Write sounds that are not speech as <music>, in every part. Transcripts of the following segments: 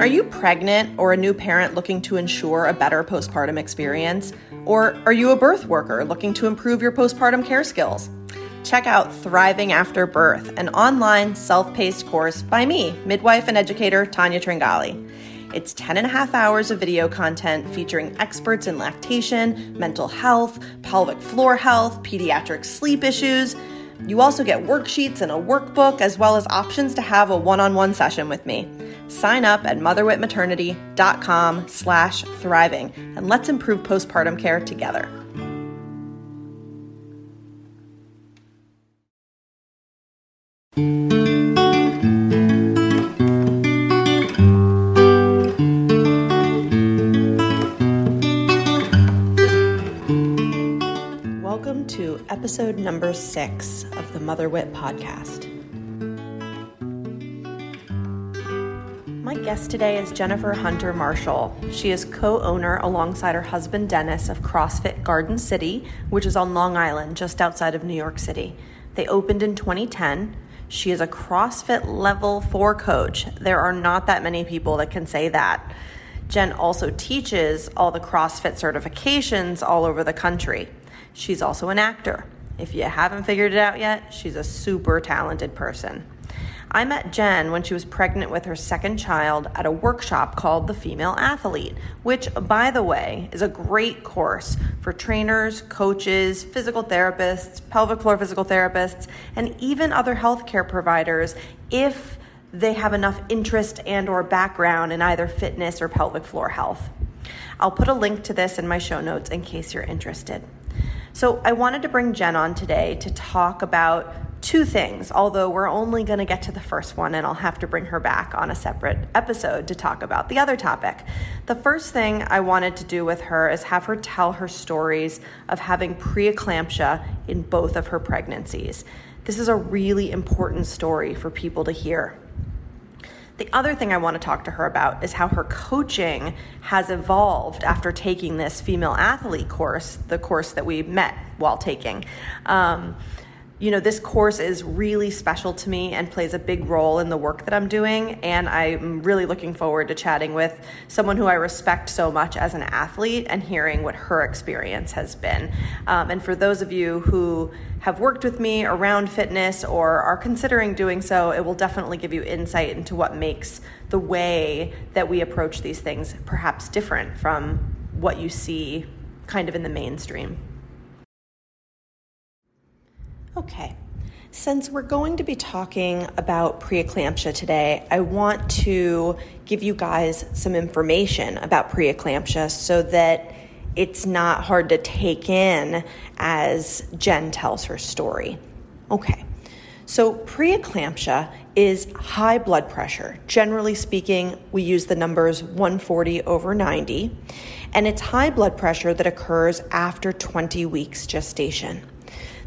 Are you pregnant or a new parent looking to ensure a better postpartum experience? Or are you a birth worker looking to improve your postpartum care skills? Check out Thriving After Birth, an online self paced course by me, midwife and educator Tanya Tringali. It's 10 and a half hours of video content featuring experts in lactation, mental health, pelvic floor health, pediatric sleep issues. You also get worksheets and a workbook, as well as options to have a one-on-one session with me. Sign up at motherwitmaternity.com slash thriving, and let's improve postpartum care together. Episode number six of the Mother Wit podcast. My guest today is Jennifer Hunter Marshall. She is co owner alongside her husband Dennis of CrossFit Garden City, which is on Long Island, just outside of New York City. They opened in 2010. She is a CrossFit level four coach. There are not that many people that can say that. Jen also teaches all the CrossFit certifications all over the country. She's also an actor. If you haven't figured it out yet, she's a super talented person. I met Jen when she was pregnant with her second child at a workshop called The Female Athlete, which, by the way, is a great course for trainers, coaches, physical therapists, pelvic floor physical therapists, and even other healthcare providers if they have enough interest and or background in either fitness or pelvic floor health. I'll put a link to this in my show notes in case you're interested. So, I wanted to bring Jen on today to talk about two things, although we're only going to get to the first one, and I'll have to bring her back on a separate episode to talk about the other topic. The first thing I wanted to do with her is have her tell her stories of having preeclampsia in both of her pregnancies. This is a really important story for people to hear. The other thing I want to talk to her about is how her coaching has evolved after taking this female athlete course, the course that we met while taking. Um, you know, this course is really special to me and plays a big role in the work that I'm doing. And I'm really looking forward to chatting with someone who I respect so much as an athlete and hearing what her experience has been. Um, and for those of you who have worked with me around fitness or are considering doing so, it will definitely give you insight into what makes the way that we approach these things perhaps different from what you see kind of in the mainstream. Okay. Since we're going to be talking about preeclampsia today, I want to give you guys some information about preeclampsia so that it's not hard to take in as Jen tells her story. Okay. So, preeclampsia is high blood pressure. Generally speaking, we use the numbers 140 over 90, and it's high blood pressure that occurs after 20 weeks gestation.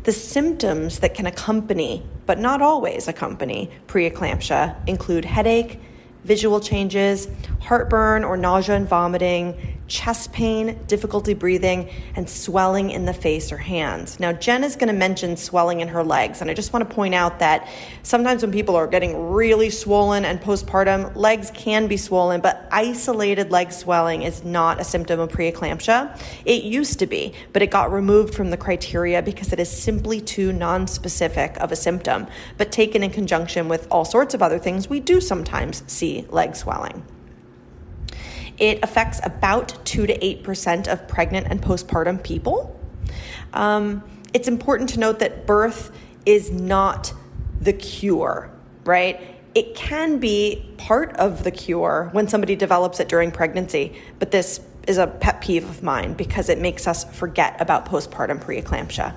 The symptoms that can accompany, but not always accompany, preeclampsia include headache, visual changes, heartburn or nausea and vomiting, chest pain, difficulty breathing, and swelling in the face or hands. Now, Jen is going to mention swelling in her legs, and I just want to point out that sometimes when people are getting really swollen and postpartum, legs can be swollen, but isolated leg swelling is not a symptom of preeclampsia. It used to be, but it got removed from the criteria because it is simply too nonspecific of a symptom. But taken in conjunction with all sorts of other things, we do sometimes see leg swelling. It affects about 2 to 8% of pregnant and postpartum people. Um, it's important to note that birth is not the cure, right? It can be part of the cure when somebody develops it during pregnancy, but this is a pet peeve of mine because it makes us forget about postpartum preeclampsia.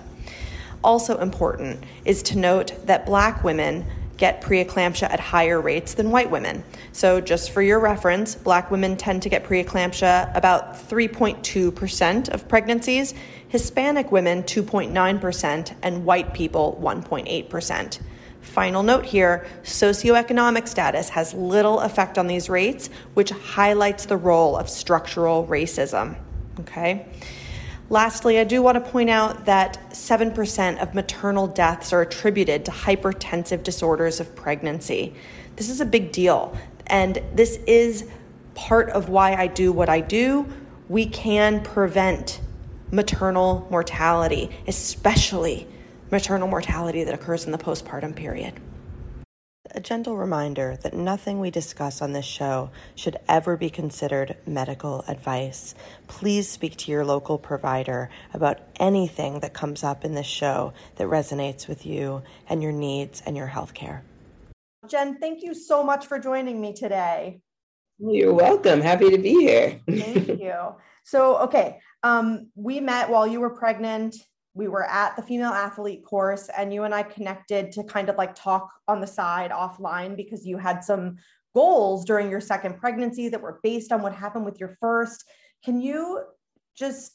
Also important is to note that black women get preeclampsia at higher rates than white women. So, just for your reference, black women tend to get preeclampsia about 3.2% of pregnancies, Hispanic women 2.9%, and white people 1.8%. Final note here socioeconomic status has little effect on these rates, which highlights the role of structural racism. Okay? Lastly, I do want to point out that 7% of maternal deaths are attributed to hypertensive disorders of pregnancy. This is a big deal, and this is part of why I do what I do, we can prevent maternal mortality, especially maternal mortality that occurs in the postpartum period. A gentle reminder that nothing we discuss on this show should ever be considered medical advice. Please speak to your local provider about anything that comes up in this show that resonates with you and your needs and your health care. Jen, thank you so much for joining me today. You're welcome. Happy to be here. thank you. So, okay, um, we met while you were pregnant we were at the female athlete course and you and I connected to kind of like talk on the side offline because you had some goals during your second pregnancy that were based on what happened with your first. Can you just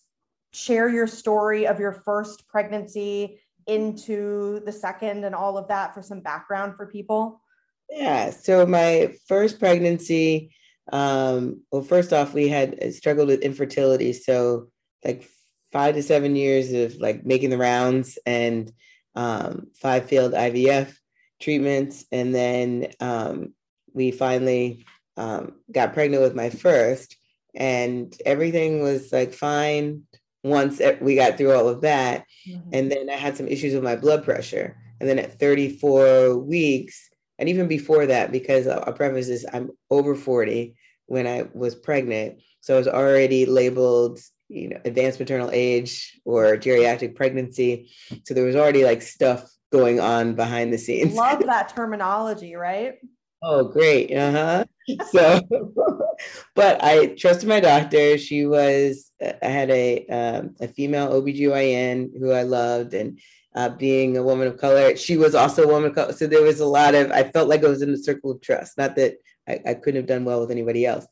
share your story of your first pregnancy into the second and all of that for some background for people? Yeah. So my first pregnancy, um, well, first off, we had struggled with infertility. So like five to seven years of like making the rounds and um, five failed IVF treatments. And then um, we finally um, got pregnant with my first, and everything was like fine once we got through all of that. Mm-hmm. And then I had some issues with my blood pressure. And then at 34 weeks, and even before that, because I'll preface this, I'm over 40 when I was pregnant. So I was already labeled you know advanced maternal age or geriatric pregnancy. So there was already like stuff going on behind the scenes. Love <laughs> that terminology right? Oh great. Uh-huh. So <laughs> but i trusted my doctor. She was i had a um, a female obgyn who i loved and uh, being a woman of color she was also a woman of color. So there was a lot of i felt like i was in the circle of trust. Not that I, I couldn't have done well with anybody else.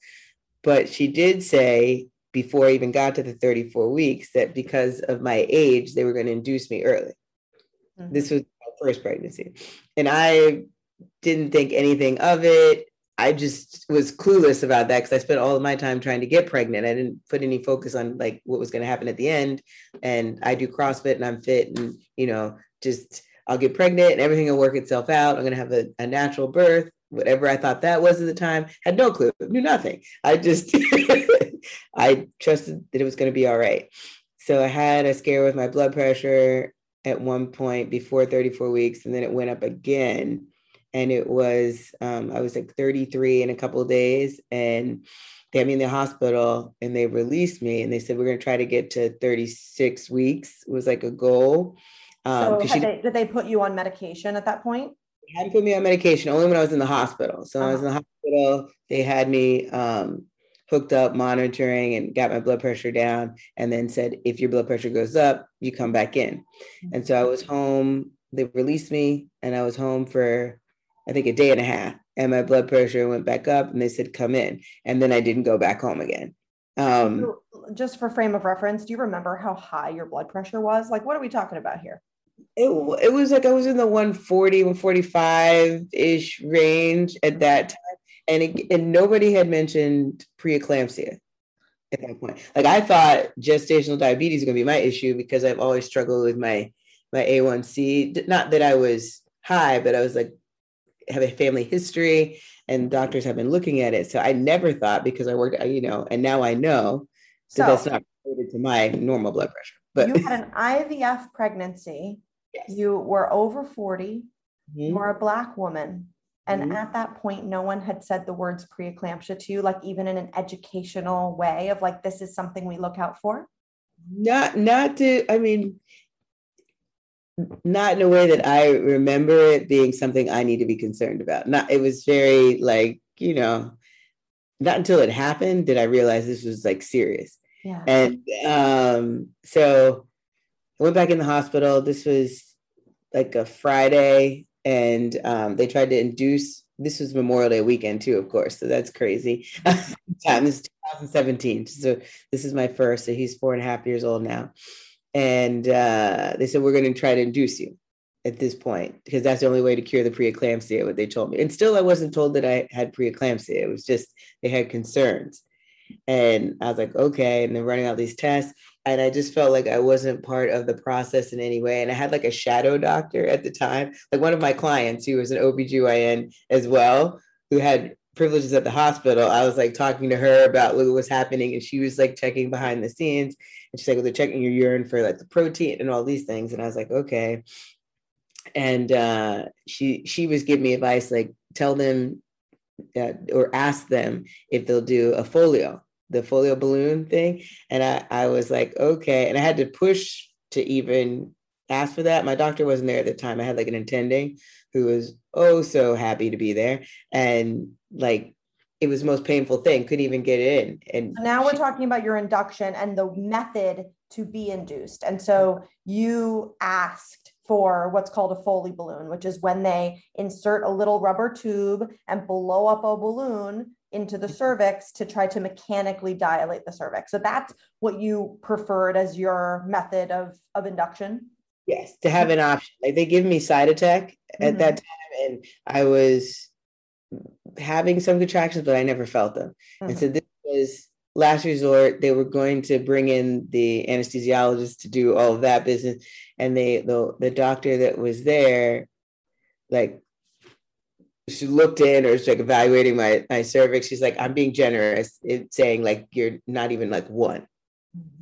But she did say before I even got to the 34 weeks that because of my age, they were going to induce me early. Mm-hmm. This was my first pregnancy. And I didn't think anything of it. I just was clueless about that because I spent all of my time trying to get pregnant. I didn't put any focus on like what was going to happen at the end. And I do CrossFit and I'm fit and, you know, just I'll get pregnant and everything will work itself out. I'm going to have a, a natural birth whatever I thought that was at the time, had no clue, knew nothing. I just, <laughs> I trusted that it was going to be all right. So I had a scare with my blood pressure at one point before 34 weeks, and then it went up again. And it was, um, I was like 33 in a couple of days, and they had me in the hospital and they released me and they said, We're going to try to get to 36 weeks, It was like a goal. Um, so, she, they, did they put you on medication at that point? They hadn't put me on medication only when I was in the hospital. So uh-huh. I was in the uh-huh. hospital. They had me um, hooked up, monitoring, and got my blood pressure down. And then said, if your blood pressure goes up, you come back in. And so I was home. They released me, and I was home for I think a day and a half. And my blood pressure went back up, and they said, come in. And then I didn't go back home again. Um, Just for frame of reference, do you remember how high your blood pressure was? Like, what are we talking about here? it, it was like I was in the 140, 145 ish range at that time. And, it, and nobody had mentioned preeclampsia at that point. Like I thought gestational diabetes was going to be my issue because I've always struggled with my my A1C. Not that I was high, but I was like have a family history, and doctors have been looking at it. So I never thought because I worked, you know, and now I know that so, that's not related to my normal blood pressure. But you had an IVF pregnancy <laughs> Yes. You were over 40. Mm-hmm. You are a Black woman. And mm-hmm. at that point, no one had said the words preeclampsia to you, like even in an educational way of like, this is something we look out for? Not, not to, I mean, not in a way that I remember it being something I need to be concerned about. Not, it was very like, you know, not until it happened did I realize this was like serious. Yeah. And um, so I went back in the hospital. This was like a Friday, and um, they tried to induce. This was Memorial Day weekend too, of course. So that's crazy. <laughs> Time is 2017. So this is my first. So he's four and a half years old now, and uh, they said we're going to try to induce you at this point because that's the only way to cure the preeclampsia. What they told me, and still I wasn't told that I had preeclampsia. It was just they had concerns, and I was like, okay. And they're running out these tests and I just felt like I wasn't part of the process in any way. And I had like a shadow doctor at the time, like one of my clients who was an OBGYN as well, who had privileges at the hospital, I was like talking to her about what was happening, and she was like checking behind the scenes, and she's like, "Well, they're checking your urine for like the protein and all these things," and I was like, "Okay." And uh, she she was giving me advice like, tell them or ask them if they'll do a Foley, the Foley balloon thing, and I I was like, okay, and I had to push to even ask for that. My doctor wasn't there at the time. I had like an attending who was oh so happy to be there and like it was the most painful thing couldn't even get in and so now we're talking about your induction and the method to be induced and so you asked for what's called a foley balloon which is when they insert a little rubber tube and blow up a balloon into the cervix to try to mechanically dilate the cervix so that's what you preferred as your method of of induction Yes, to have an option. Like they give me Cytotec mm-hmm. at that time, and I was having some contractions, but I never felt them. Mm-hmm. And so mm-hmm. this was last resort. They were going to bring in the anesthesiologist to do all of that business, and they the the doctor that was there, like she looked in or was like evaluating my my cervix. She's like, I'm being generous, it's saying like you're not even like one.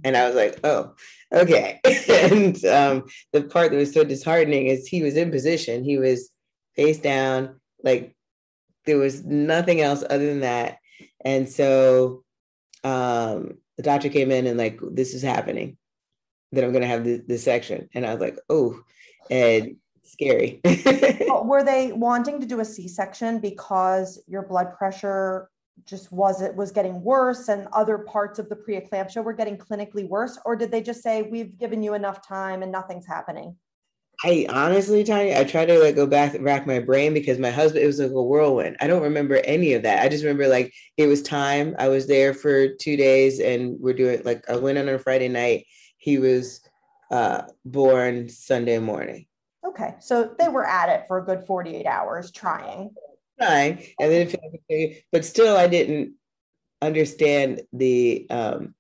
And I was like, oh, okay. <laughs> and um, the part that was so disheartening is he was in position. He was face down, like there was nothing else other than that. And so um, the doctor came in and like, this is happening, that I'm going to have this, this section. And I was like, oh, and scary. <laughs> Were they wanting to do a C section because your blood pressure just was it was getting worse and other parts of the preeclampsia were getting clinically worse or did they just say we've given you enough time and nothing's happening I honestly, Tanya, I try to like go back rack my brain because my husband, it was like a whirlwind. I don't remember any of that. I just remember like it was time. I was there for two days and we're doing like I went on a Friday night. He was uh born Sunday morning. Okay. So they were at it for a good 48 hours trying trying, and then but still, I didn't understand the um,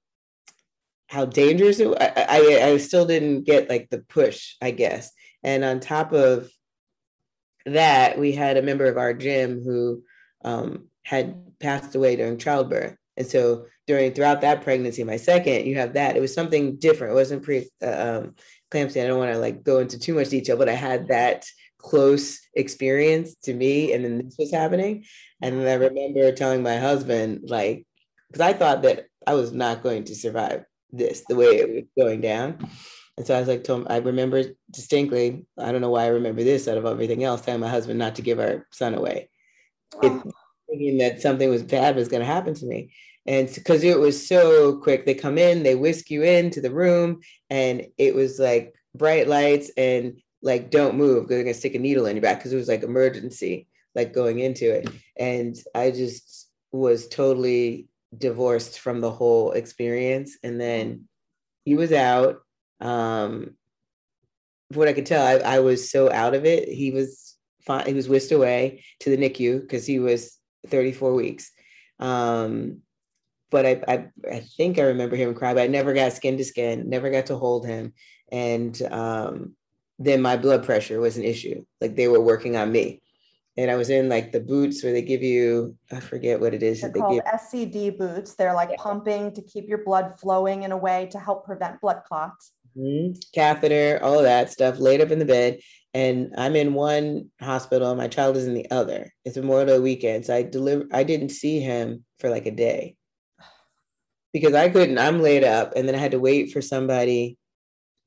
how dangerous it. I, I I still didn't get like the push, I guess. And on top of that, we had a member of our gym who um, had passed away during childbirth. And so during throughout that pregnancy, my second, you have that. It was something different. It wasn't pre uh, um, eclampsia. I don't want to like go into too much detail, but I had that close experience to me and then this was happening and i remember telling my husband like because i thought that i was not going to survive this the way it was going down and so i was like told i remember distinctly i don't know why i remember this out of everything else telling my husband not to give our son away oh. thinking that something was bad was going to happen to me and because it was so quick they come in they whisk you into the room and it was like bright lights and like don't move they're gonna stick a needle in your back because it was like emergency like going into it. And i just was totally divorced from the whole experience and then he was out um what i could tell I, I was so out of it he was fine he was whisked away to the nicu because he was 34 weeks. Um but I, I i think i remember him cry but i never got skin to skin never got to hold him and um then my blood pressure was an issue. Like they were working on me. And I was in like the boots where they give you, I forget what it is. They're called give. SCD boots. They're like yeah. pumping to keep your blood flowing in a way to help prevent blood clots. Mm-hmm. Catheter, all of that stuff, laid up in the bed. And I'm in one hospital, my child is in the other. It's Memorial Day weekend. So I deliver I didn't see him for like a day. Because I couldn't, I'm laid up, and then I had to wait for somebody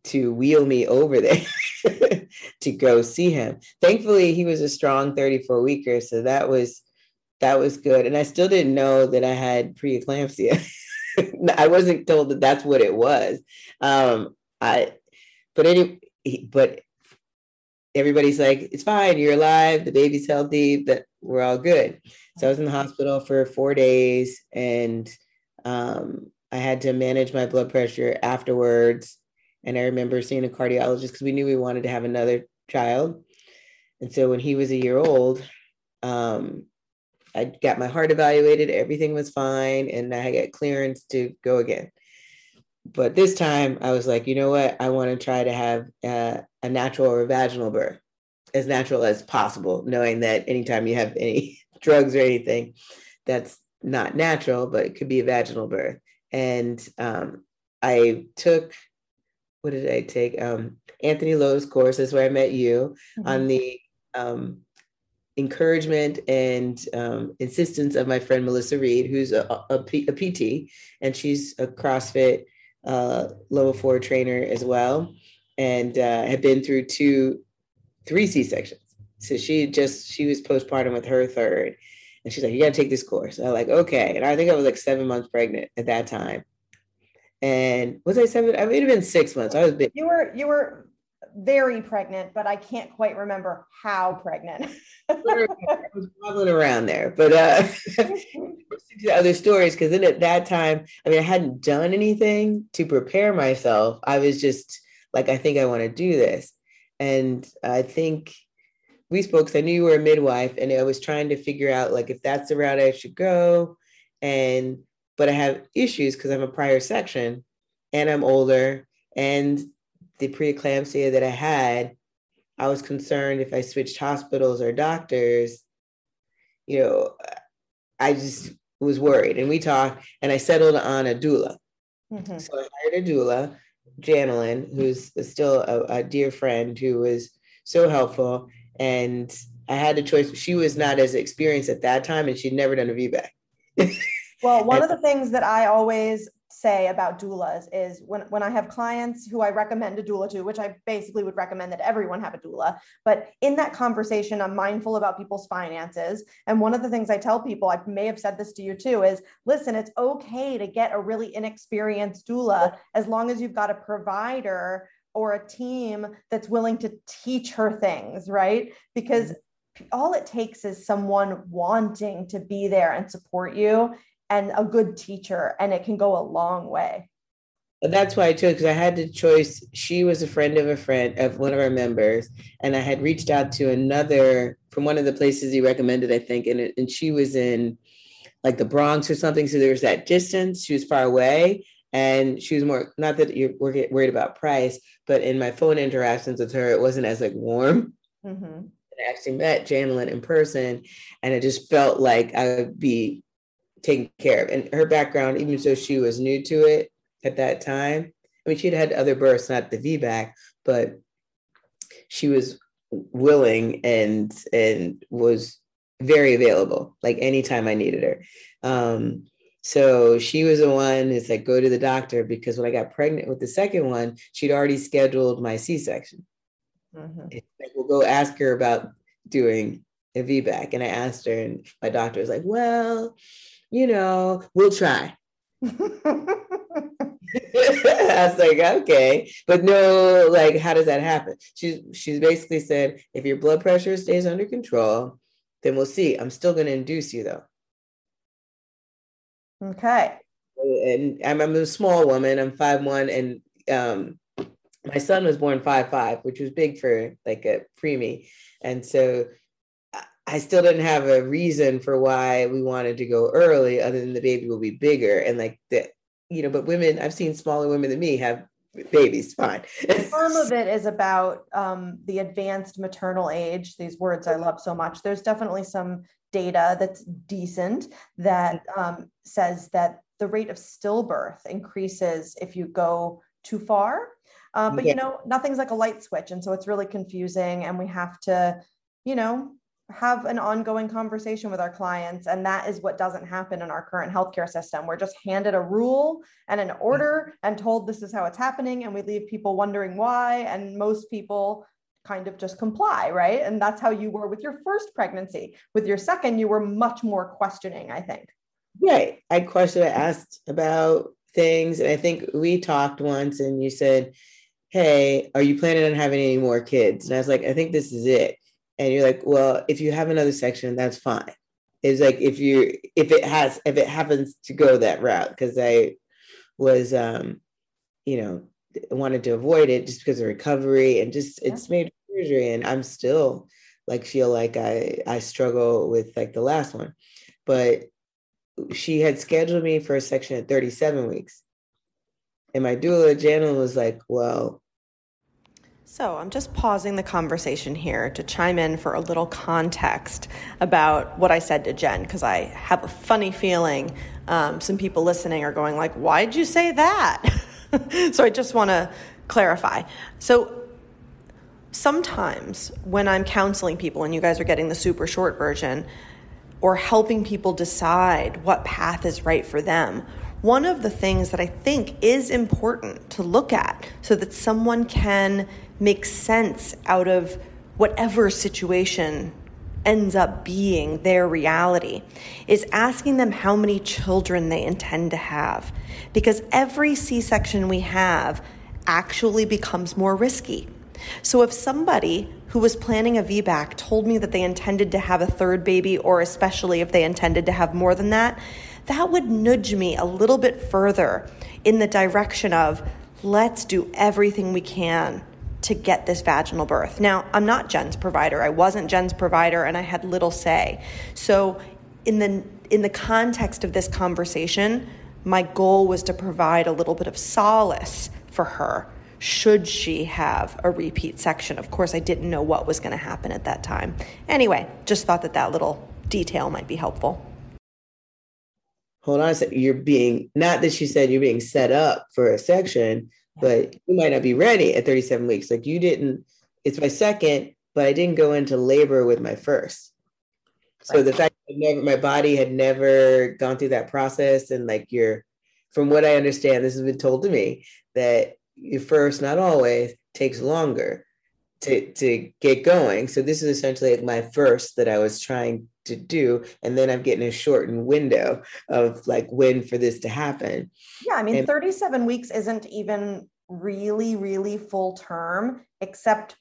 to wheel me over there <laughs> to go see him. Thankfully, he was a strong 34 weeker, so that was that was good. And I still didn't know that I had preeclampsia. <laughs> I wasn't told that that's what it was. Um, I, but any, but everybody's like, it's fine, you're alive, the baby's healthy, that we're all good. So I was in the hospital for four days, and um, I had to manage my blood pressure afterwards. And I remember seeing a cardiologist because we knew we wanted to have another child. And so when he was a year old, um, I got my heart evaluated, everything was fine, and I got clearance to go again. But this time I was like, you know what? I want to try to have uh, a natural or vaginal birth, as natural as possible, knowing that anytime you have any <laughs> drugs or anything that's not natural, but it could be a vaginal birth. And um, I took, what did I take? Um, Antony Lo's course. That's where I met you mm-hmm. on the um, encouragement and um, insistence of my friend Melissa Reed, who's a, a, a PT, and she's a CrossFit uh, level four trainer as well, and uh, had been through two, three C sections. So she just she was postpartum with her third, and she's like, "You got to take this course." And I'm like, "Okay." And I think I was like seven months pregnant at that time. And was I seven? I may have been six months. I was big. You were you were very pregnant, but I can't quite remember how pregnant. I was wobbling around there, but uh, <laughs> other stories because then at that time, I mean, I hadn't done anything to prepare myself. I was just like, I think I want to do this, and I think we spoke. Cause I knew you were a midwife, and I was trying to figure out like if that's the route I should go, and but I have issues because I'm a prior section, and I'm older, and the preeclampsia that I had, I was concerned if I switched hospitals or doctors, you know, I just was worried. And we talked, and I settled on a doula. Mm-hmm. So I hired a doula, Janelyn, who's still a, a dear friend who was so helpful. And I had a choice. She was not as experienced at that time, and she'd never done a VBAC. <laughs> well, one of the things that I always say about doulas is when, when I have clients who I recommend a doula to, which I basically would recommend that everyone have a doula, but in that conversation, I'm mindful about people's finances. And one of the things I tell people, I may have said this to you too, is listen, it's okay to get a really inexperienced doula as long as you've got a provider or a team that's willing to teach her things, right? Because mm-hmm. all it takes is someone wanting to be there and support you and a good teacher, and it can go a long way. That's why I chose because I had the choice. She was a friend of a friend of one of our members, and I had reached out to another from one of the places he recommended, I think, and and she was in like the Bronx or something. So there was that distance. She was far away, and she was more not that you're worried about price, but in my phone interactions with her, it wasn't as like warm. Mm-hmm. I actually met Janelyn in person, and it just felt like I would be taken care of. And her background, even though she was new to it at that time, I mean, she'd had other births, not the VBAC, but she was willing and and was very available, like anytime I needed her. Um, so she was the one It's like go to the doctor because when I got pregnant with the second one, she'd already scheduled my C-section. Mm-hmm. Like, we'll go ask her about doing a VBAC. And I asked her, and my doctor was like, well, you know, we'll try. <laughs> I was like, okay, but no, like, how does that happen? She's she's basically said, if your blood pressure stays under control, then we'll see. I'm still going to induce you though. Okay. And I'm, I'm a small woman. I'm five one, and um, my son was born five five, which was big for like a preemie, and so I still didn't have a reason for why we wanted to go early, other than the baby will be bigger. And like that, you know, but women, I've seen smaller women than me have babies, fine. Some of it is about um, the advanced maternal age, these words I love so much. There's definitely some data that's decent that um, says that the rate of stillbirth increases if you go too far. Uh, but yeah. you know, nothing's like a light switch. And so it's really confusing. And we have to, you know, have an ongoing conversation with our clients and that is what doesn't happen in our current healthcare system. We're just handed a rule and an order and told this is how it's happening and we leave people wondering why and most people kind of just comply right? And that's how you were with your first pregnancy. With your second you were much more questioning i think. Right. I questioned i asked about things and i think we talked once and you said hey are you planning on having any more kids? And i was like i think this is it and you're like, well, if you have another section, that's fine. It's like if you if it has if it happens to go that route, because I was um, you know, wanted to avoid it just because of recovery and just yeah. it's made surgery and I'm still like feel like I I struggle with like the last one. But she had scheduled me for a section at 37 weeks. And my doula, Janelyn, was like, well, So, I'm just pausing the conversation here to chime in for a little context about what I said to Jen, because I have a funny feeling um, some people listening are going like, "Why'd you say that?" <laughs> so, I just want to clarify. So, sometimes when I'm counseling people, and you guys are getting the super short version, or helping people decide what path is right for them, one of the things that I think is important to look at so that someone can make sense out of whatever situation ends up being their reality is asking them how many children they intend to have. Because every C section we have actually becomes more risky. So if somebody who was planning a VBAC told me that they intended to have a third baby, or especially if they intended to have more than that, that would nudge me a little bit further in the direction of let's do everything we can to get this vaginal birth. Now, I'm not Jen's provider. I wasn't Jen's provider and I had little say. So, in the in the context of this conversation, my goal was to provide a little bit of solace for her should she have a repeat section. Of course, I didn't know what was going to happen at that time. Anyway, just thought that that little detail might be helpful. Hold on a second. You're being, not that she said you're being set up for a section, but you might not be ready at 37 weeks. Like you didn't, it's my second, but I didn't go into labor with my first. So right. the fact that never, my body had never gone through that process, and like you're, from what I understand, this has been told to me that your first, not always, takes longer to to get going. So this is essentially like my first that I was trying to do, and then I'm getting a shortened window of like when for this to happen. Yeah, I mean, and, 37 weeks isn't even really, really full term, except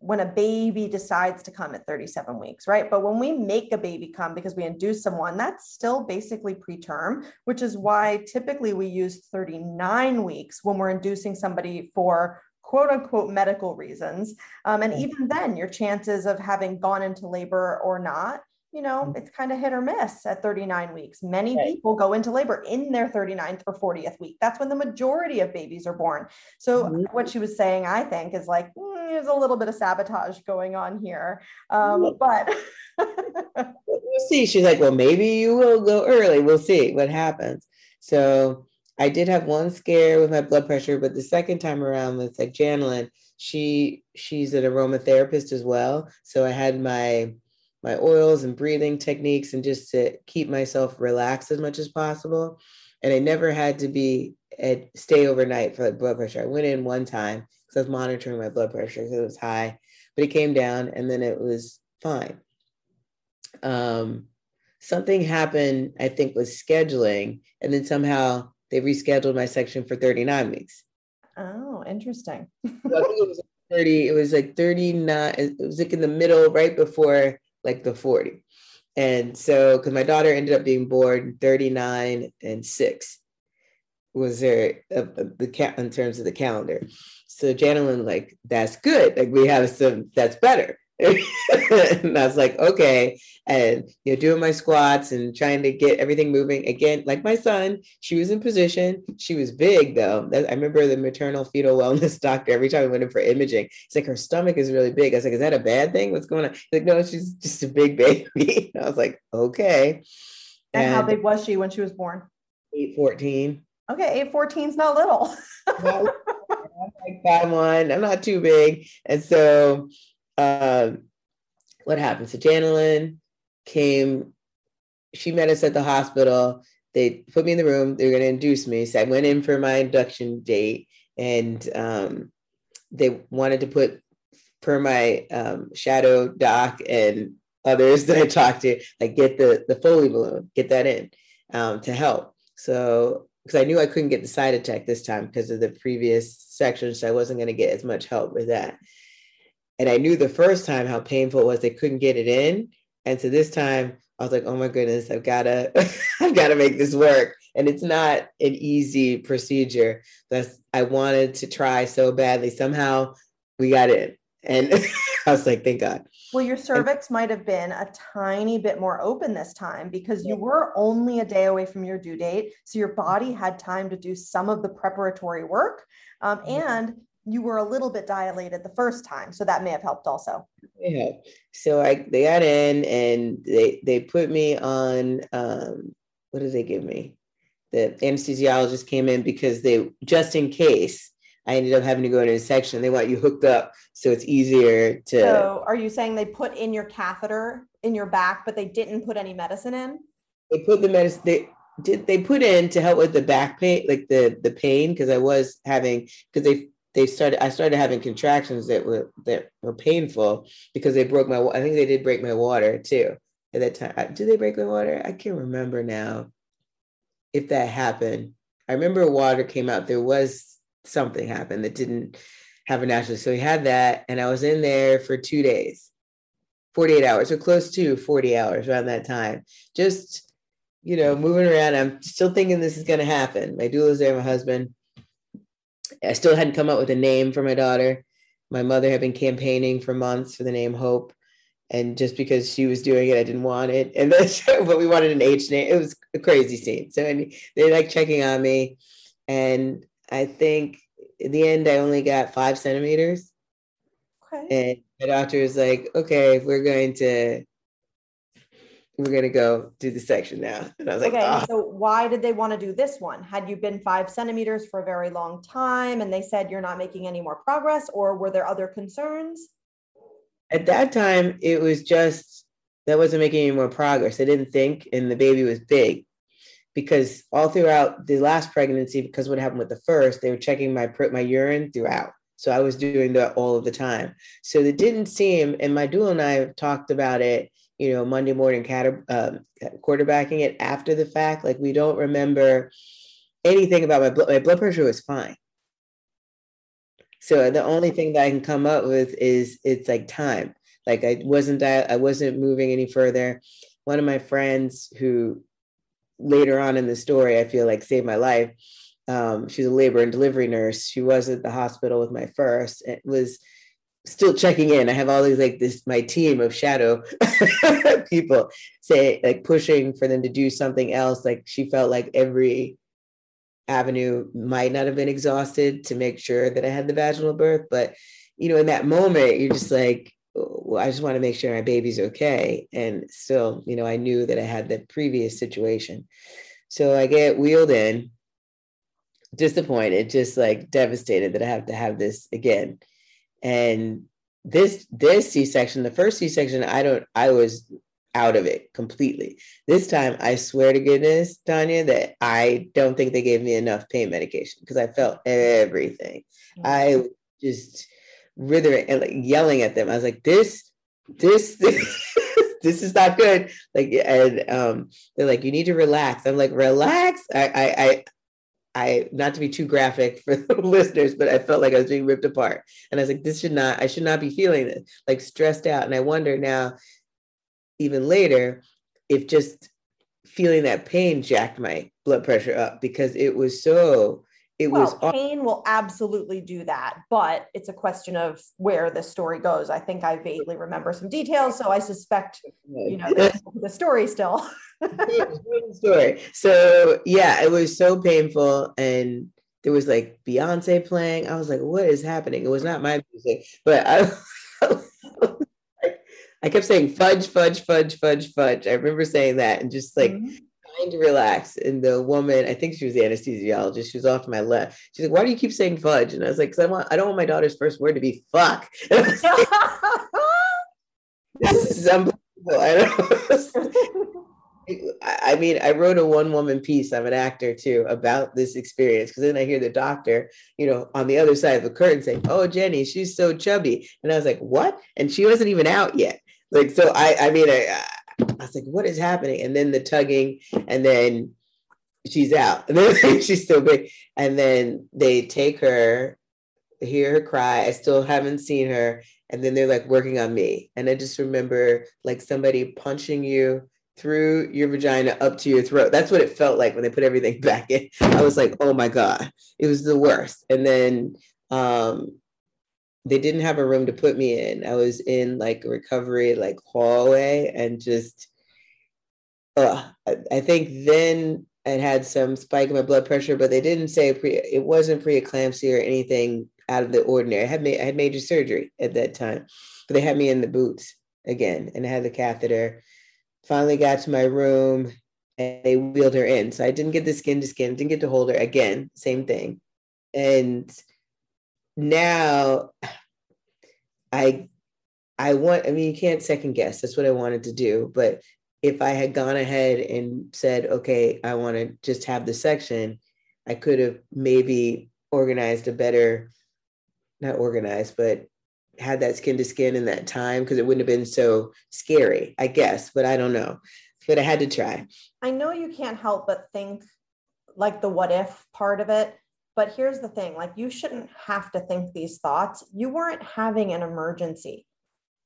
when a baby decides to come at 37 weeks, right? But when we make a baby come because we induce someone, that's still basically preterm, which is why typically we use 39 weeks when we're inducing somebody for quote unquote medical reasons. Um, and even then, your chances of having gone into labor or not you know, mm-hmm. it's kind of hit or miss at 39 weeks. Many right. people go into labor in their 39th or 40th week. That's when the majority of babies are born. So, mm-hmm. what she was saying, I think, is like, mm, there's a little bit of sabotage going on here. Um, but <laughs> we'll see. She's like, well, maybe you will go early. We'll see what happens. So, I did have one scare with my blood pressure, but the second time around with like Janelin, she she's an aromatherapist as well. So I had my my oils and breathing techniques and just to keep myself relaxed as much as possible. And I never had to be at stay overnight for like blood pressure. I went in one time because I was monitoring my blood pressure because it was high, but it came down and then it was fine. Um, something happened, I think, with scheduling, and then somehow they rescheduled my section for 39 weeks. Oh, interesting. so I think it was 30, it was like 39, it was like in the middle, right before like the 40. And so, because my daughter ended up being born 39 and six was there uh, uh, the cat in terms of the calendar. So Janelin, like, that's good. Like we have some, that's better. <laughs> and I was like, okay. And you know, doing my squats and trying to get everything moving. Again, like my son, she was in position. She was big though. I remember the maternal fetal wellness <laughs> doctor, every time we went in for imaging, it's like her stomach is really big. I was like, is that a bad thing? What's going on? He's like, no, she's just a big baby. <laughs> I was like, okay. And, and how big was she when she was born? 814. Okay, 814 is not little. I'm like five one. I'm not too big. And so um, what happened? to Janelin came, she met us at the hospital. They put me in the room. They were going to induce me. So I went in for my induction date and um, they wanted to put, per my um, shadow doc and others <laughs> that I talked to, like get the, the Foley balloon, get that in um, to help. So, because I knew I couldn't get the Cytotec this time because of the previous section, so I wasn't going to get as much help with that. And I knew the first time how painful it was. They couldn't get it in. And so this time I was like, oh my goodness, I've gotta, <laughs> I've gotta make this work. And it's not an easy procedure. That's I wanted to try so badly. Somehow we got in. And <laughs> I was like, thank God. Well, your cervix might have been a tiny bit more open this time because you were only a day away from your due date. So your body had time to do some of the preparatory work. Um, and you were a little bit dilated the first time, so that may have helped also. Yeah. So I they got in and they they put me on um what did they give me? The anesthesiologist came in because they just in case I ended up having to go into a section. They want you hooked up so it's easier to. So, are you saying they put in your catheter in your back, but they didn't put any medicine in? They put the medicine. They did. They put in to help with the back pain, like the the pain, because I was having because they they started. I started having contractions that were that were painful because they broke my. I think they did break my water too at that time. Did they break my water? I can't remember now if that happened. I remember water came out. There was something happened that didn't have a natural. So he had that, and I was in there for two days, 48 hours, or close to 40 hours around that time. Just, you know, moving around. I'm still thinking this is going to happen. My doula's there, my husband. I still hadn't come up with a name for my daughter. My mother had been campaigning for months for the name Hope. And just because she was doing it, I didn't want it. And then, <laughs> but we wanted an H name. It was a crazy scene. So they're like checking on me. And I think in the end, I only got five centimeters. Okay. And the doctor was like, okay, we're going to we're going to go do the section now. And I was like, okay, oh. so why did they want to do this one? Had you been five centimeters for a very long time and they said you're not making any more progress, or were there other concerns? At that time, it was just that wasn't making any more progress. I didn't think, and the baby was big because all throughout the last pregnancy, because what happened with the first, they were checking my my urine throughout. So I was doing that all of the time. So it didn't seem, and my doula and I talked about it, you know, Monday morning um, quarterbacking it after the fact. Like we don't remember anything about my blood. My blood pressure was fine. So the only thing that I can come up with is it's like time. Like I wasn't I wasn't moving any further. One of my friends who later on in the story, I feel like saved my life. Um, she's a labor and delivery nurse. She was at the hospital with my first. It was still checking in. I have all these like this my team of shadow <laughs> people say like pushing for them to do something else. Like she felt like every avenue might not have been exhausted to make sure that I had the vaginal birth. But you know, in that moment, you're just like, well, I just want to make sure my baby's okay. And still, you know, I knew that I had the previous situation. So I get wheeled in, disappointed, just like devastated that I have to have this again. And this this C-section, the first C-section, I don't, I was out of it completely. This time, I swear to goodness, Tanya, that I don't think they gave me enough pain medication because I felt everything. Mm-hmm. I just withering and like yelling at them. I was like, this, this, <laughs> this, this is not good. Like, and um, they're like, you need to relax. I'm like, relax. I, I, I, I, not to be too graphic for <laughs> the listeners, but I felt like I was being ripped apart. And I was like, this should not, I should not be feeling this, like stressed out. And I wonder now, even later, if just feeling that pain jacked my blood pressure up because it was so it well, was pain will absolutely do that but it's a question of where the story goes. I think i vaguely remember some details so i suspect you know the, the story still. <laughs> Story. So yeah it was so painful and there was like beyonce playing. I was like what is happening? It was not my music but i <laughs> I kept saying fudge, fudge, fudge, fudge, fudge. I remember saying that and just like mm-hmm trying to relax. And the woman, I think she was the anesthesiologist, she was off to my left. She's like, Why do you keep saying fudge? And I was like, Because I want I don't want my daughter's first word to be fuck. <laughs> this is <laughs> unbelievable. <laughs> I, I mean, I wrote a one woman piece. I'm an actor too about this experience because then I hear the doctor, you know, on the other side of the curtain saying, "Oh, Jenny, she's so chubby," and I was like, "What?" And she wasn't even out yet. Like, so I, I mean, I, I was like, what is happening? And then the tugging, and then she's out. And <laughs> then she's still big. And then they take her, hear her cry. I still haven't seen her. And then they're like working on me. And I just remember like somebody punching you through your vagina up to your throat. That's what it felt like when they put everything <laughs> back in. I was like, oh my God, it was the worst. And then um, they didn't have a room to put me in. I was in like a recovery like hallway and just uh, I, think then I had some spike in my blood pressure, but they didn't say pre it wasn't preeclampsia or anything out of the ordinary. I had made I had major surgery at that time, but they had me in the boots again, and I had the catheter. Finally got to my room, and they wheeled her in. So I didn't get the skin to skin, didn't get to hold her again. Same thing, and now I I want. I mean, you can't second guess. That's what I wanted to do, but if I had gone ahead and said, okay, I want to just have the section, I could have maybe organized a better, not organized, but had that skin to skin in that time because it wouldn't have been so scary, I guess, but I don't know. But I had to try. I know you can't help but think like the what if part of it. But here's the thing like, you shouldn't have to think these thoughts. You weren't having an emergency.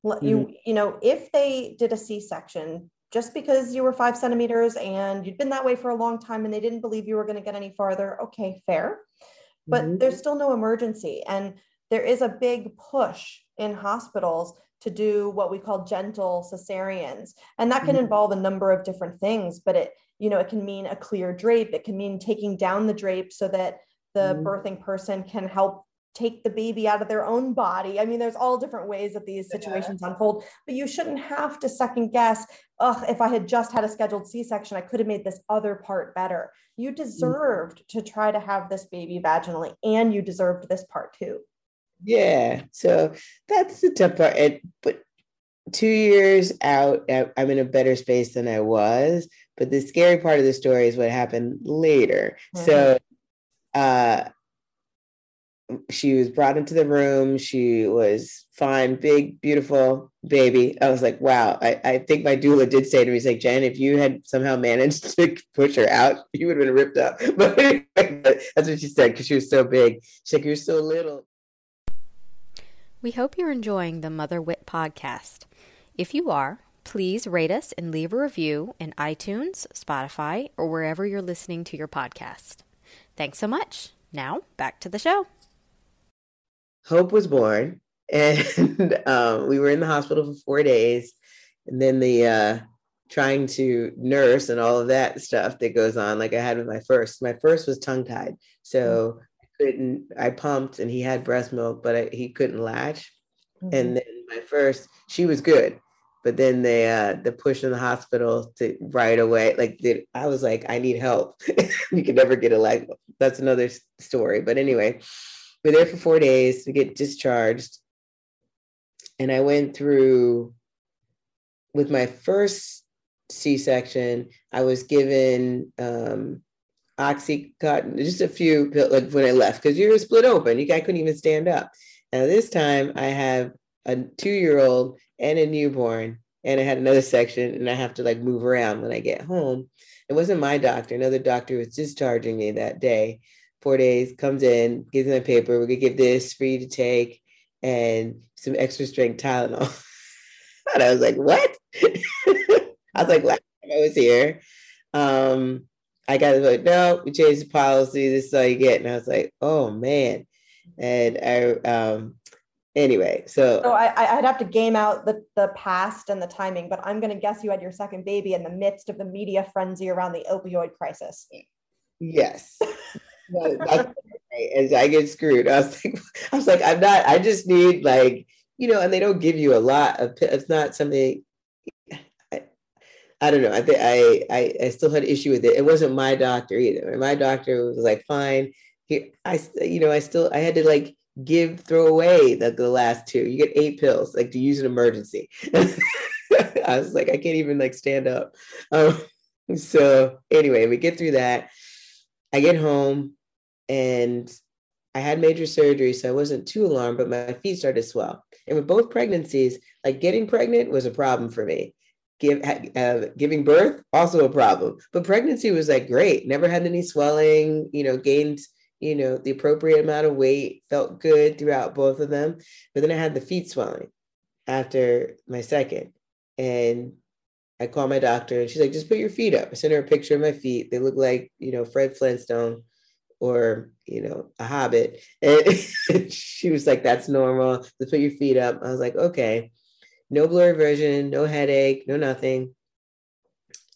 You, mm-hmm. you know, if they did a C section, just because you were five centimeters and you'd been that way for a long time and they didn't believe you were going to get any farther, okay, fair. But mm-hmm. there's still no emergency. And there is a big push in hospitals to do what we call gentle cesareans. And that can mm-hmm. involve a number of different things, but it, you know, it can mean a clear drape. It can mean taking down the drape so that the mm-hmm. birthing person can help take the baby out of their own body. I mean, there's all different ways that these situations yeah. unfold, but you shouldn't have to second guess. Oh, if I had just had a scheduled C section, I could have made this other part better. You mm. deserved mm-hmm. to try to have this baby vaginally, and you deserved this part too. Yeah. So that's the tough part. And, but two years out, I'm in a better space than I was. But the scary part of the story is what happened later. Mm-hmm. So, uh, she was brought into the room. She was fine, big, beautiful baby. I was like, wow. I, I think my doula did say to me, like, Jen, if you had somehow managed <laughs> to push her out, you would have been ripped up. <laughs> But that's what she said because she was so big. She's like, you're so little. We hope you're enjoying the Mother Wit podcast. If you are, please rate us and leave a review in iTunes, Spotify, or wherever you're listening to your podcast. Thanks so much. Now, back to the show. Hope was born, and <laughs> um, we were in the hospital for four days. And then the uh, trying to nurse and all of that stuff that goes on, like I had with my first. My first was tongue tied. So couldn't i pumped and he had breast milk but I, he couldn't latch mm-hmm. and then my first she was good but then they uh the push in the hospital to right away like i was like i need help <laughs> you could never get a leg that's another story but anyway we're there for four days to get discharged and i went through with my first c-section i was given um Oxycontin, just a few like when I left because you were split open. You I couldn't even stand up. Now this time I have a two-year-old and a newborn, and I had another section, and I have to like move around when I get home. It wasn't my doctor. Another doctor was discharging me that day. Four days comes in, gives me my paper. We're gonna give this for you to take, and some extra strength Tylenol. <laughs> and <laughs> I was like, what? I was like, last time I was here. Um, I got like, no, we changed the policy. This is all you get. And I was like, oh man. And I, um, anyway, so. So I, I'd have to game out the, the past and the timing, but I'm going to guess you had your second baby in the midst of the media frenzy around the opioid crisis. Yes. <laughs> As I get screwed. I was <laughs> like, I was like, I'm not, I just need like, you know, and they don't give you a lot of, it's not something I don't know. I think I, I I still had an issue with it. It wasn't my doctor either. My doctor was like, fine. He, I you know I still I had to like give throw away the, the last two. You get eight pills like to use an emergency. <laughs> I was like, I can't even like stand up. Um, so anyway, we get through that. I get home and I had major surgery, so I wasn't too alarmed, but my feet started to swell. And with both pregnancies, like getting pregnant was a problem for me give uh, giving birth also a problem but pregnancy was like great never had any swelling you know gained you know the appropriate amount of weight felt good throughout both of them. But then i had the feet swelling after my second. And i called my doctor and she's like just put your feet up. I sent her a picture of my feet. They look like you know fred flintstone or you know a hobbit. And <laughs> she was like that's normal. Just put your feet up. I was like okay. No blurry vision, no headache, no nothing.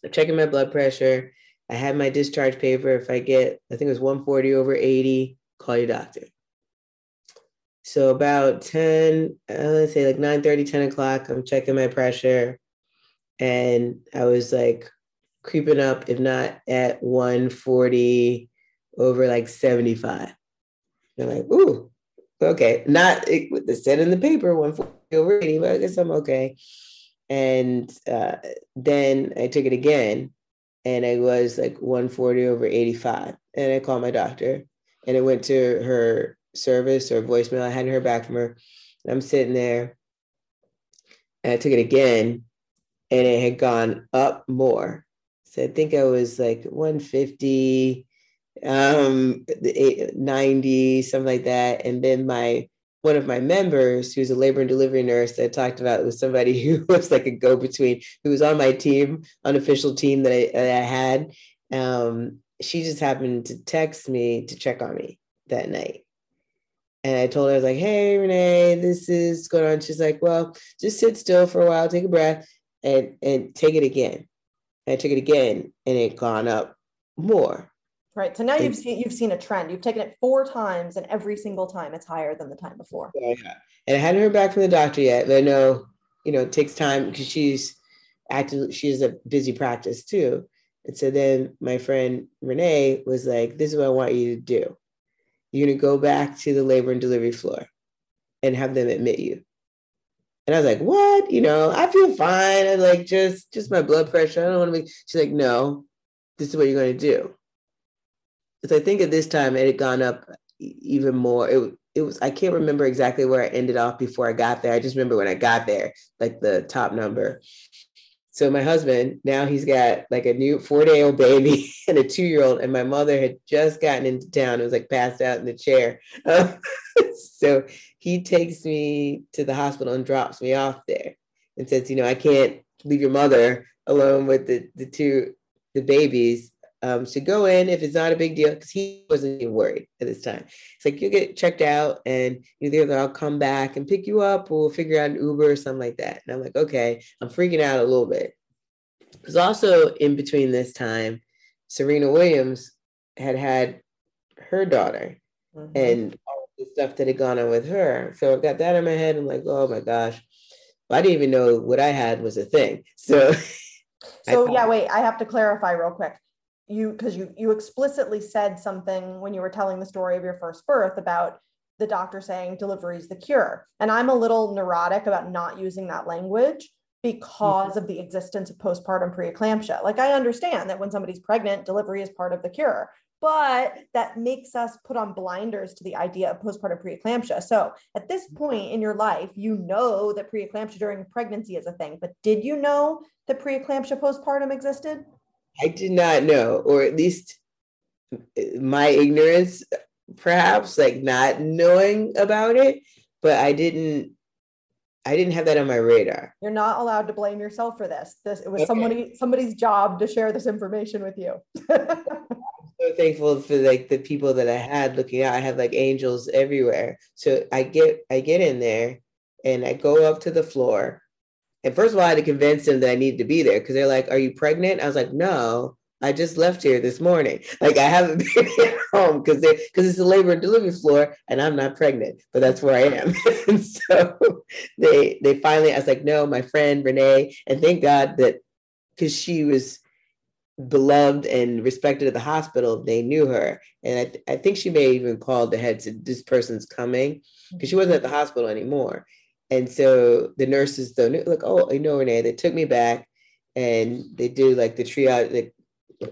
I'm checking my blood pressure. I had my discharge paper. If I get, I think it was 140 over 80, call your doctor. So about 10, uh, let's say like 9 30, 10 o'clock, I'm checking my pressure. And I was like creeping up, if not at 140 over like 75. I'm like, ooh, okay. Not it, said in the paper 140 over 80, but I guess I'm okay. And uh, then I took it again and I was like 140 over 85. And I called my doctor and it went to her service or voicemail. I hadn't heard back from her. And I'm sitting there and I took it again and it had gone up more. So I think I was like 150, um, 90, something like that. And then my one of my members, who's a labor and delivery nurse that I talked about, was somebody <laughs> who was like a go-between, who was on my team, unofficial team that I, that I had. Um, she just happened to text me to check on me that night. And I told her, I was like, hey, Renee, this is going on. She's like, well, just sit still for a while, take a breath, and and take it again. And I took it again, and it gone up more. Right. So now you've seen you've seen a trend. You've taken it four times, and every single time it's higher than the time before. Yeah, yeah. And I hadn't heard back from the doctor yet, but I know, you know, it takes time because she's active. She's a busy practice too. And so then my friend Renee was like, "This is what I want you to do. You're gonna go back to the labor and delivery floor, and have them admit you." And I was like, "What? You know, I feel fine. I like just just my blood pressure. I don't want to be." She's like, "No, this is what you're going to do." Because I think at this time it had gone up even more. It it was I can't remember exactly where I ended off before I got there. I just remember when I got there, like the top number. So my husband now he's got like a new four day old baby <laughs> and a two year old, and my mother had just gotten into town. It was like passed out in the chair. <laughs> so he takes me to the hospital and drops me off there, and says, you know, I can't leave your mother alone with the the two the babies um, to go in if it's not a big deal because he wasn't even worried at this time. It's like you'll get checked out and either I'll come back and pick you up or we'll figure out an Uber or something like that. And I'm like, okay, I'm freaking out a little bit. Because also in between this time, Serena Williams had had her daughter mm-hmm. and all the stuff that had gone on with her. So I've got that in my head. I'm like, oh my gosh. Well, I didn't even know what I had was a thing. So <laughs> So yeah, wait, I have to clarify real quick you because you you explicitly said something when you were telling the story of your first birth about the doctor saying delivery is the cure and i'm a little neurotic about not using that language because mm-hmm. of the existence of postpartum preeclampsia like i understand that when somebody's pregnant delivery is part of the cure but that makes us put on blinders to the idea of postpartum preeclampsia so at this mm-hmm. point in your life you know that preeclampsia during pregnancy is a thing but did you know that preeclampsia postpartum existed I did not know, or at least uh, my ignorance, perhaps, like not knowing about it, but I didn't. I didn't have that on my radar. You're not allowed to blame yourself for this. This it was okay. somebody somebody's job to share this information with you. <laughs> I'm so thankful for like the people that I had looking out. I have like angels everywhere. So I get I get in there and I go up to the floor and first of all, I had to convince them that I needed to be there because they're like, Are you pregnant? I was like, No, I just left here this morning. Like I haven't <laughs> been at home because because it's a labor and delivery floor and I'm not pregnant, but that's where I am. <laughs> and so they they finally, I was like, no, my friend Renee, and thank God that because she was beloved and respected at the hospital, they knew her. And I, th- I think she may have even called the head to this person's coming because she wasn't at the hospital anymore. And so the nurses though like, oh, I know Renee. They took me back and they do like the triage, they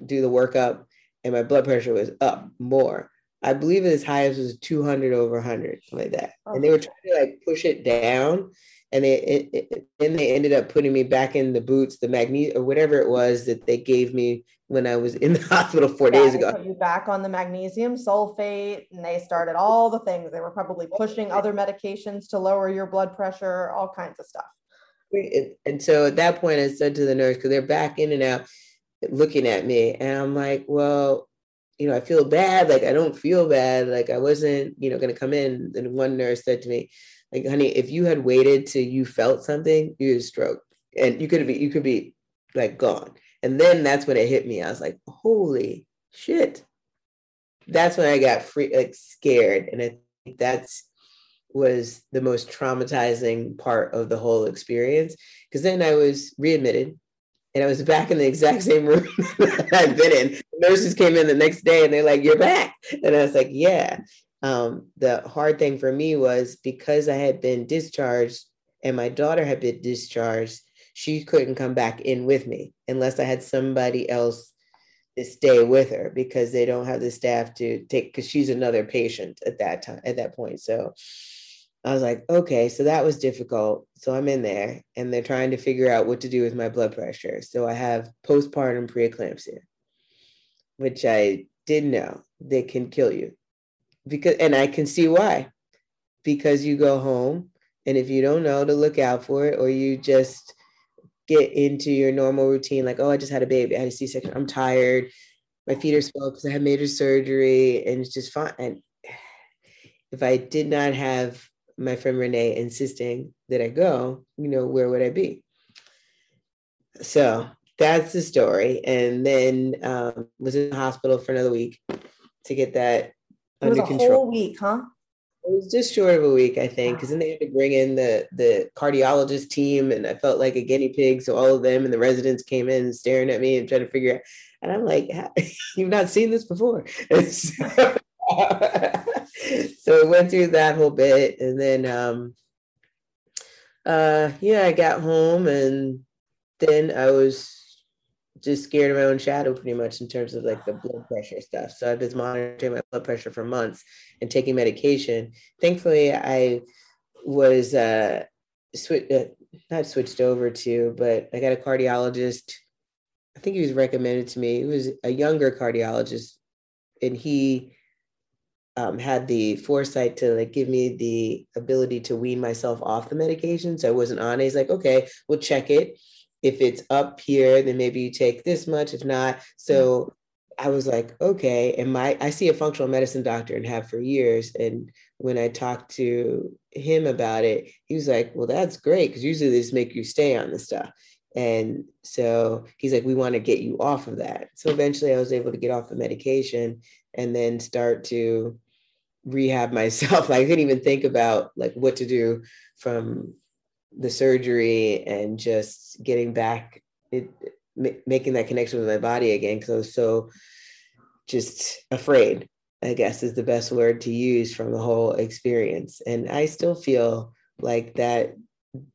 do the workup, and my blood pressure was up more. I believe as high as was 200 over 100, something like that. And they were trying to like push it down. And they it, it, then they ended up putting me back in the boots, the magnet or whatever it was that they gave me when I was in the <laughs> hospital four yeah, days ago. Put you back on the magnesium sulfate, and they started all the things. They were probably pushing other medications to lower your blood pressure, all kinds of stuff. And so at that point, I said to the nurse, because they're back in and out looking at me, and I'm like, well, you know, I feel bad. Like I don't feel bad. Like I wasn't, you know, going to come in. And one nurse said to me, like, honey, if you had waited till you felt something, you'd stroke, and you could be, you could be like gone. And then that's when it hit me. I was like, holy shit. That's when I got free, like scared. And I think that's was the most traumatizing part of the whole experience because then I was readmitted and I was back in the exact same room <laughs> that I'd been in. The nurses came in the next day and they're like, You're back. And I was like, Yeah. Um, the hard thing for me was because I had been discharged and my daughter had been discharged, she couldn't come back in with me unless I had somebody else to stay with her because they don't have the staff to take because she's another patient at that time at that point. So I was like, okay, so that was difficult. So I'm in there and they're trying to figure out what to do with my blood pressure. So I have postpartum preeclampsia, which I didn't know they can kill you. Because and I can see why. Because you go home and if you don't know to look out for it or you just get into your normal routine like, oh, I just had a baby, I had a C-section, I'm tired, my feet are swollen because I had major surgery and it's just fine. And if I did not have my friend Renee insisting that I go, you know, where would I be? So that's the story. And then um, was in the hospital for another week to get that it under control. whole week, huh? It was just short of a week, I think, because then they had to bring in the the cardiologist team, and I felt like a guinea pig. So all of them and the residents came in staring at me and trying to figure out. And I'm like, <laughs> "You've not seen this before." <laughs> so, <laughs> so we went through that whole bit, and then, um, uh, yeah, I got home, and then I was just scared of my own shadow, pretty much in terms of like the blood pressure stuff. So I've been monitoring my blood pressure for months and taking medication. Thankfully, I was uh, sw- uh not switched over to, but I got a cardiologist. I think he was recommended to me. He was a younger cardiologist, and he um, had the foresight to like give me the ability to wean myself off the medication. So I wasn't on it. He's like, okay, we'll check it. If it's up here, then maybe you take this much. If not, so mm-hmm. I was like, okay. And my I see a functional medicine doctor and have for years. And when I talked to him about it, he was like, well, that's great because usually they just make you stay on the stuff. And so he's like, we want to get you off of that. So eventually I was able to get off the medication and then start to rehab <laughs> myself. I couldn't even think about like what to do from the surgery and just getting back it making that connection with my body again because I was so just afraid, I guess is the best word to use from the whole experience. And I still feel like that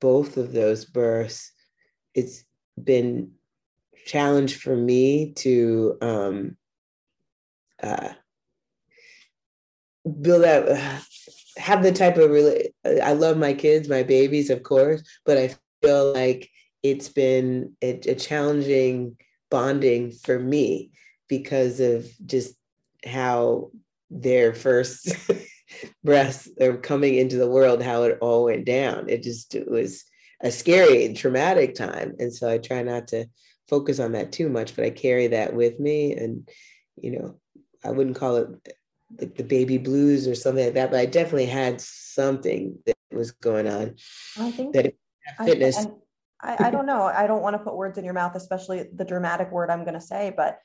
both of those births, it's been challenge for me to um uh build that uh, have the type of really i love my kids my babies of course but i feel like it's been a, a challenging bonding for me because of just how their first <laughs> breaths are coming into the world how it all went down. It just it was a scary and traumatic time and so i try not to focus on that too much but i carry that with me and you know i wouldn't call it like the baby blues or something like that, but I definitely had something that was going on. I think that fitness. I, I, I don't know. I don't want to put words in your mouth, especially the dramatic word I'm going to say, but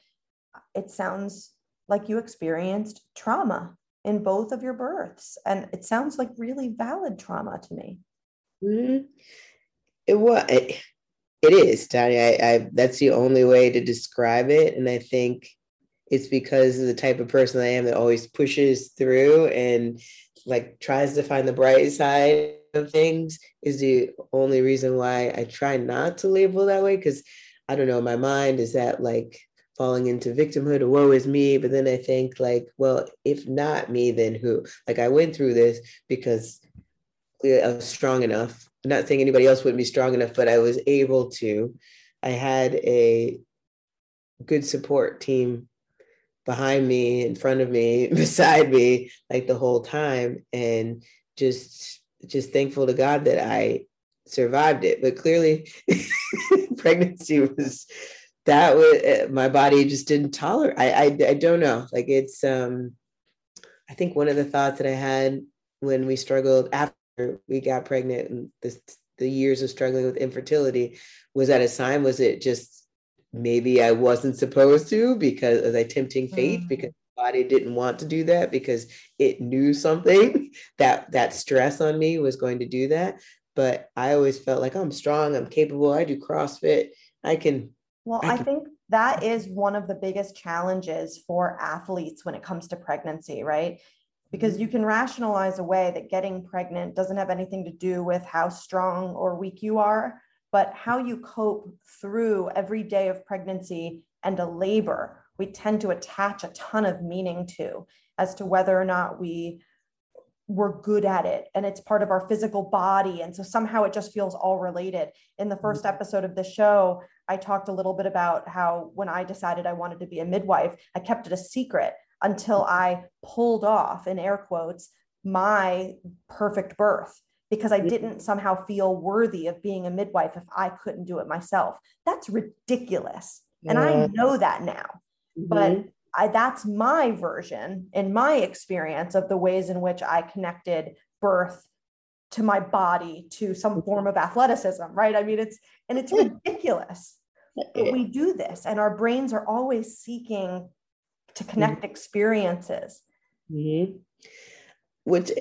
it sounds like you experienced trauma in both of your births, and it sounds like really valid trauma to me. Mm-hmm. It was. It, it is, Tanya. I, I that's the only way to describe it, and I think it's because of the type of person I am that always pushes through and like tries to find the bright side of things is the only reason why I try not to label that way. Cause I don't know, my mind is that like falling into victimhood or woe is me. But then I think like, well, if not me, then who? Like I went through this because I was strong enough. I'm not saying anybody else wouldn't be strong enough, but I was able to. I had a good support team behind me, in front of me, <laughs> beside me, like the whole time. And just just thankful to God that I survived it. But clearly <laughs> pregnancy was that was uh, my body just didn't tolerate. I, I I don't know. Like it's um I think one of the thoughts that I had when we struggled after we got pregnant and this the years of struggling with infertility was that a sign was it just maybe I wasn't supposed to because of a tempting fate mm. because my body didn't want to do that because it knew something <laughs> that that stress on me was going to do that. But I always felt like I'm strong, I'm capable, I do CrossFit, I can. Well, I, can, I think that is one of the biggest challenges for athletes when it comes to pregnancy, right? Because you mm-hmm. can rationalize away that getting pregnant doesn't have anything to do with how strong or weak you are, but how you cope through every day of pregnancy and a labor we tend to attach a ton of meaning to as to whether or not we we're good at it and it's part of our physical body and so somehow it just feels all related in the 1st mm-hmm. episode of the show i talked a little bit about how when i decided i wanted to be a midwife i kept it a secret until mm-hmm. i pulled off in air quotes my perfect birth because i didn't somehow feel worthy of being a midwife if i couldn't do it myself that's ridiculous and i know that now Mm-hmm. But I, that's my version in my experience of the ways in which I connected birth to my body to some mm-hmm. form of athleticism, right? I mean, it's and it's ridiculous. But we do this, and our brains are always seeking to connect mm-hmm. experiences. Mm-hmm. Which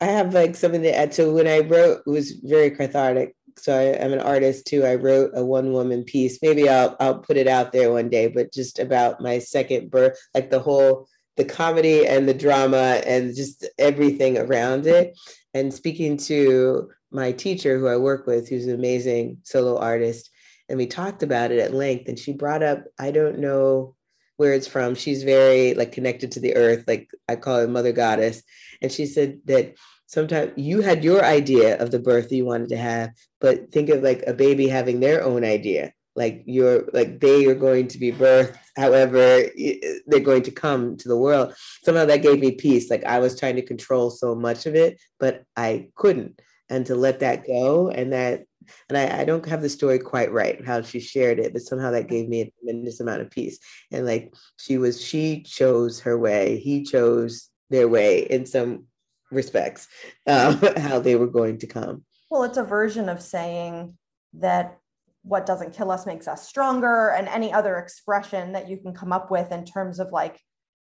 I have like something to add. So when I wrote, it was very cathartic so I, am an artist too. I wrote a one woman piece. Maybe I'll I'll put it out there one day, but just about my second birth, like the whole the comedy and the drama and just everything around it. And speaking to my teacher who I work with, who's an amazing solo artist, and we talked about it at length. And she brought up, I don't know where it's from. She's very like connected to the earth, like I call her Mother Goddess. And she said that sometimes you had your idea of the birth you wanted to have, but think of like a baby having their own idea. Like you're like they are going to be birthed, however they're going to come to the world. Somehow that gave me peace. Like I was trying to control so much of it, but I couldn't. And to let that go and that and I, I, don't have the story quite right how she shared it, but somehow that gave me a tremendous amount of peace. And like she was, she chose her way, he chose their way in some respects uh, <laughs> how they were going to come. Well, it's a version of saying that what doesn't kill us makes us stronger, and any other expression that you can come up with in terms of like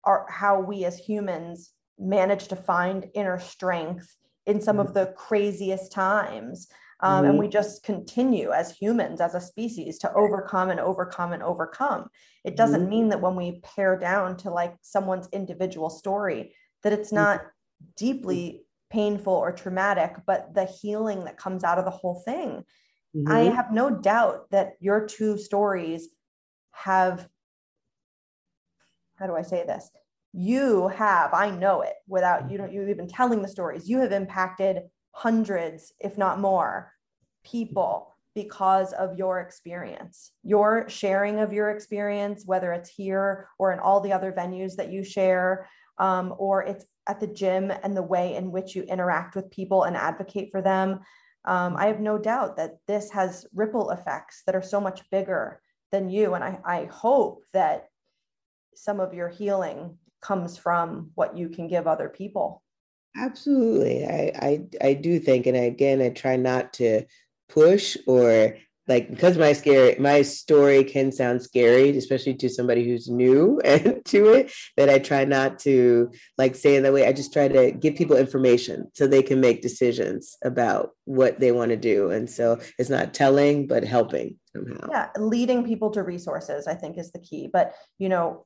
our, how we as humans manage to find inner strength in some mm-hmm. of the craziest times. Um, mm-hmm. And we just continue as humans, as a species, to overcome and overcome and overcome. It doesn't mm-hmm. mean that when we pare down to like someone's individual story, that it's not deeply painful or traumatic, but the healing that comes out of the whole thing. Mm-hmm. I have no doubt that your two stories have, how do I say this? You have, I know it without you don't you even telling the stories, you have impacted hundreds, if not more, people because of your experience. Your sharing of your experience, whether it's here or in all the other venues that you share, um, or it's at the gym and the way in which you interact with people and advocate for them. Um, I have no doubt that this has ripple effects that are so much bigger than you. And I, I hope that some of your healing comes from what you can give other people. Absolutely. I, I, I do think, and again, I try not to push or like because my scary my story can sound scary especially to somebody who's new and <laughs> to it that i try not to like say in that way i just try to give people information so they can make decisions about what they want to do and so it's not telling but helping somehow yeah leading people to resources i think is the key but you know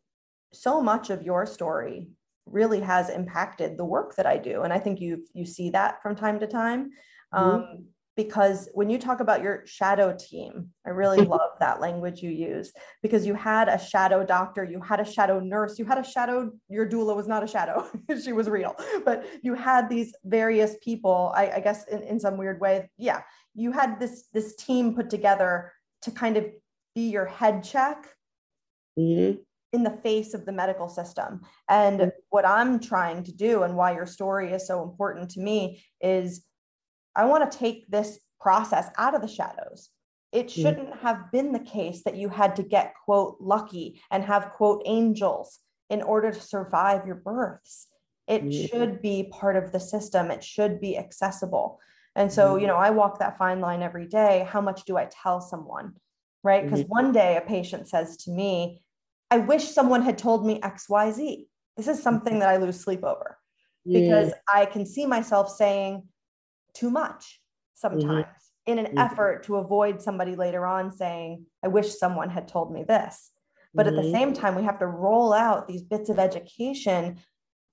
so much of your story really has impacted the work that i do and i think you you see that from time to time mm-hmm. um, because when you talk about your shadow team, I really <laughs> love that language you use because you had a shadow doctor, you had a shadow nurse, you had a shadow, your doula was not a shadow, <laughs> she was real, but you had these various people, I, I guess in, in some weird way. Yeah, you had this this team put together to kind of be your head check. Mm-hmm in the face of the medical system. And mm-hmm. what I'm trying to do, and why your story is so important to me, is I want to take this process out of the shadows. It mm. shouldn't have been the case that you had to get, quote, lucky and have, quote, angels in order to survive your births. It should be part of the system, it should be accessible. And so, mm. you know, I walk that fine line every day. How much do I tell someone? Right. Because mm-hmm. one day a patient says to me, I wish someone had told me XYZ. this is something that I lose sleep over <laughs> because. I can see myself saying too much sometimes mm-hmm. in an mm-hmm. effort to avoid somebody later on saying, I wish someone had told me this. But mm-hmm. at the mm-hmm. same time, we have to roll out these bits of education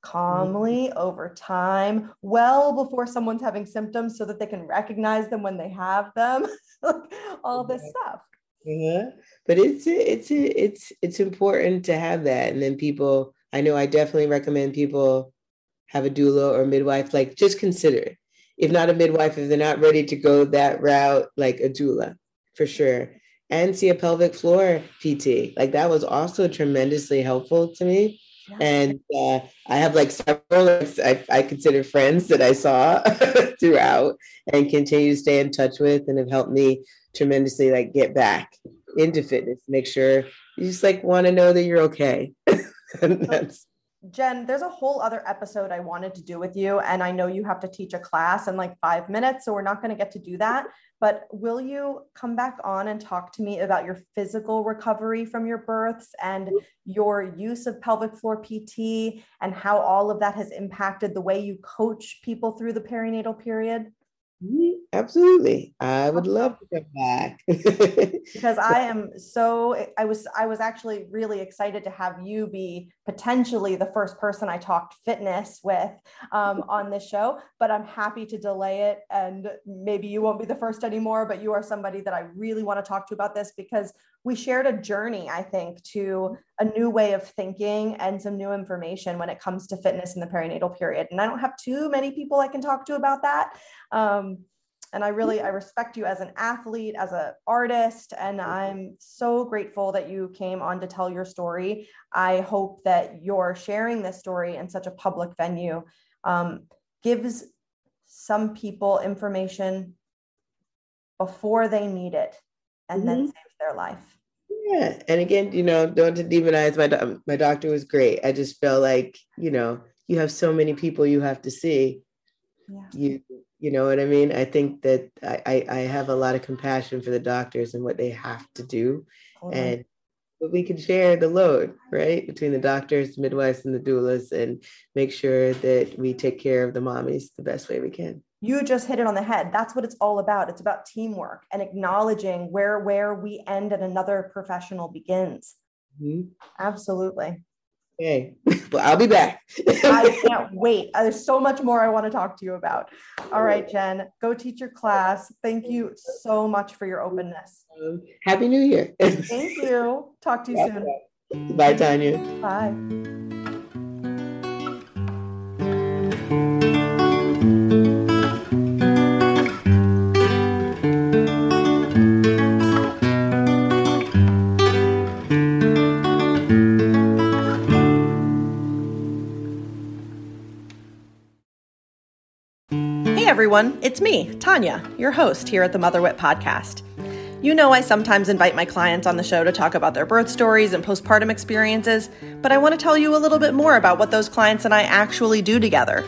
calmly mm-hmm. over time, well before someone's having symptoms so that they can recognize them when they have them, <laughs> all this stuff. Yeah, but it's it's it's it's important to have that, and then people. I know I definitely recommend people have a doula or midwife. Like, just consider, if not a midwife, if they're not ready to go that route, like a doula, for sure and see a pelvic floor PT. Like that was also tremendously helpful to me. Yeah. And uh, I have like several I, I consider friends that I saw <laughs> throughout and continue to stay in touch with and have helped me tremendously like get back into fitness, make sure you just like want to know that you're okay. <laughs> that's Jen, there's a whole other episode I wanted to do with you. And I know you have to teach a class in like five minutes. So we're not going to get to do that. But will you come back on and talk to me about your physical recovery from your births and your use of pelvic floor PT and how all of that has impacted the way you coach people through the perinatal period? Absolutely. I would love to come back. <laughs> because I am so I was I was actually really excited to have you be potentially the first person I talked fitness with um, <laughs> on this show, but I'm happy to delay it and maybe you won't be the first anymore, but you are somebody that I really want to talk to about this because we shared a journey, I think, to a new way of thinking and some new information when it comes to fitness in the perinatal period. And I don't have too many people I can talk to about that. Um, and I really I respect you as an athlete, as an artist, and I'm so grateful that you came on to tell your story. I hope that your sharing this story in such a public venue um, gives some people information before they need it and mm-hmm. then saves their life. Yeah, and again, you know, don't demonize my do- my doctor was great. I just felt like you know you have so many people you have to see. Yeah. You you know what I mean. I think that I I have a lot of compassion for the doctors and what they have to do, and but we can share the load right between the doctors, midwives, and the doulas, and make sure that we take care of the mommies the best way we can you just hit it on the head. That's what it's all about. It's about teamwork and acknowledging where where we end and another professional begins. Mm-hmm. absolutely. Okay. <laughs> Well i'll be back. I <laughs> can't wait. Uh, there's so much more i want to talk to you about. All right jen go teach your class. Thank you so much for your openness. Happy new year. <laughs> Thank you. Talk to you soon. Bye tanya. Bye everyone. It's me, Tanya, your host here at the Mother Wit podcast. You know, I sometimes invite my clients on the show to talk about their birth stories and postpartum experiences, but I want to tell you a little bit more about what those clients and I actually do together.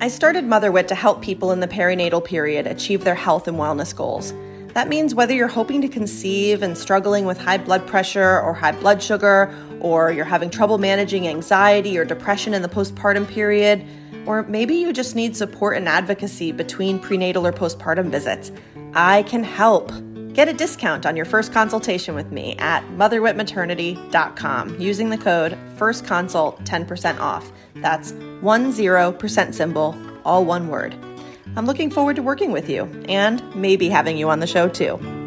I started MotherWit to help people in the perinatal period achieve their health and wellness goals. That means whether you're hoping to conceive and struggling with high blood pressure or high blood sugar, or you're having trouble managing anxiety or depression in the postpartum period, or maybe you just need support and advocacy between prenatal or postpartum visits. I can help. Get a discount on your first consultation with me at motherwitmaternity.com using the code FIRSTCONSULT 10% off. That's 10% symbol, all one word. I'm looking forward to working with you and maybe having you on the show too.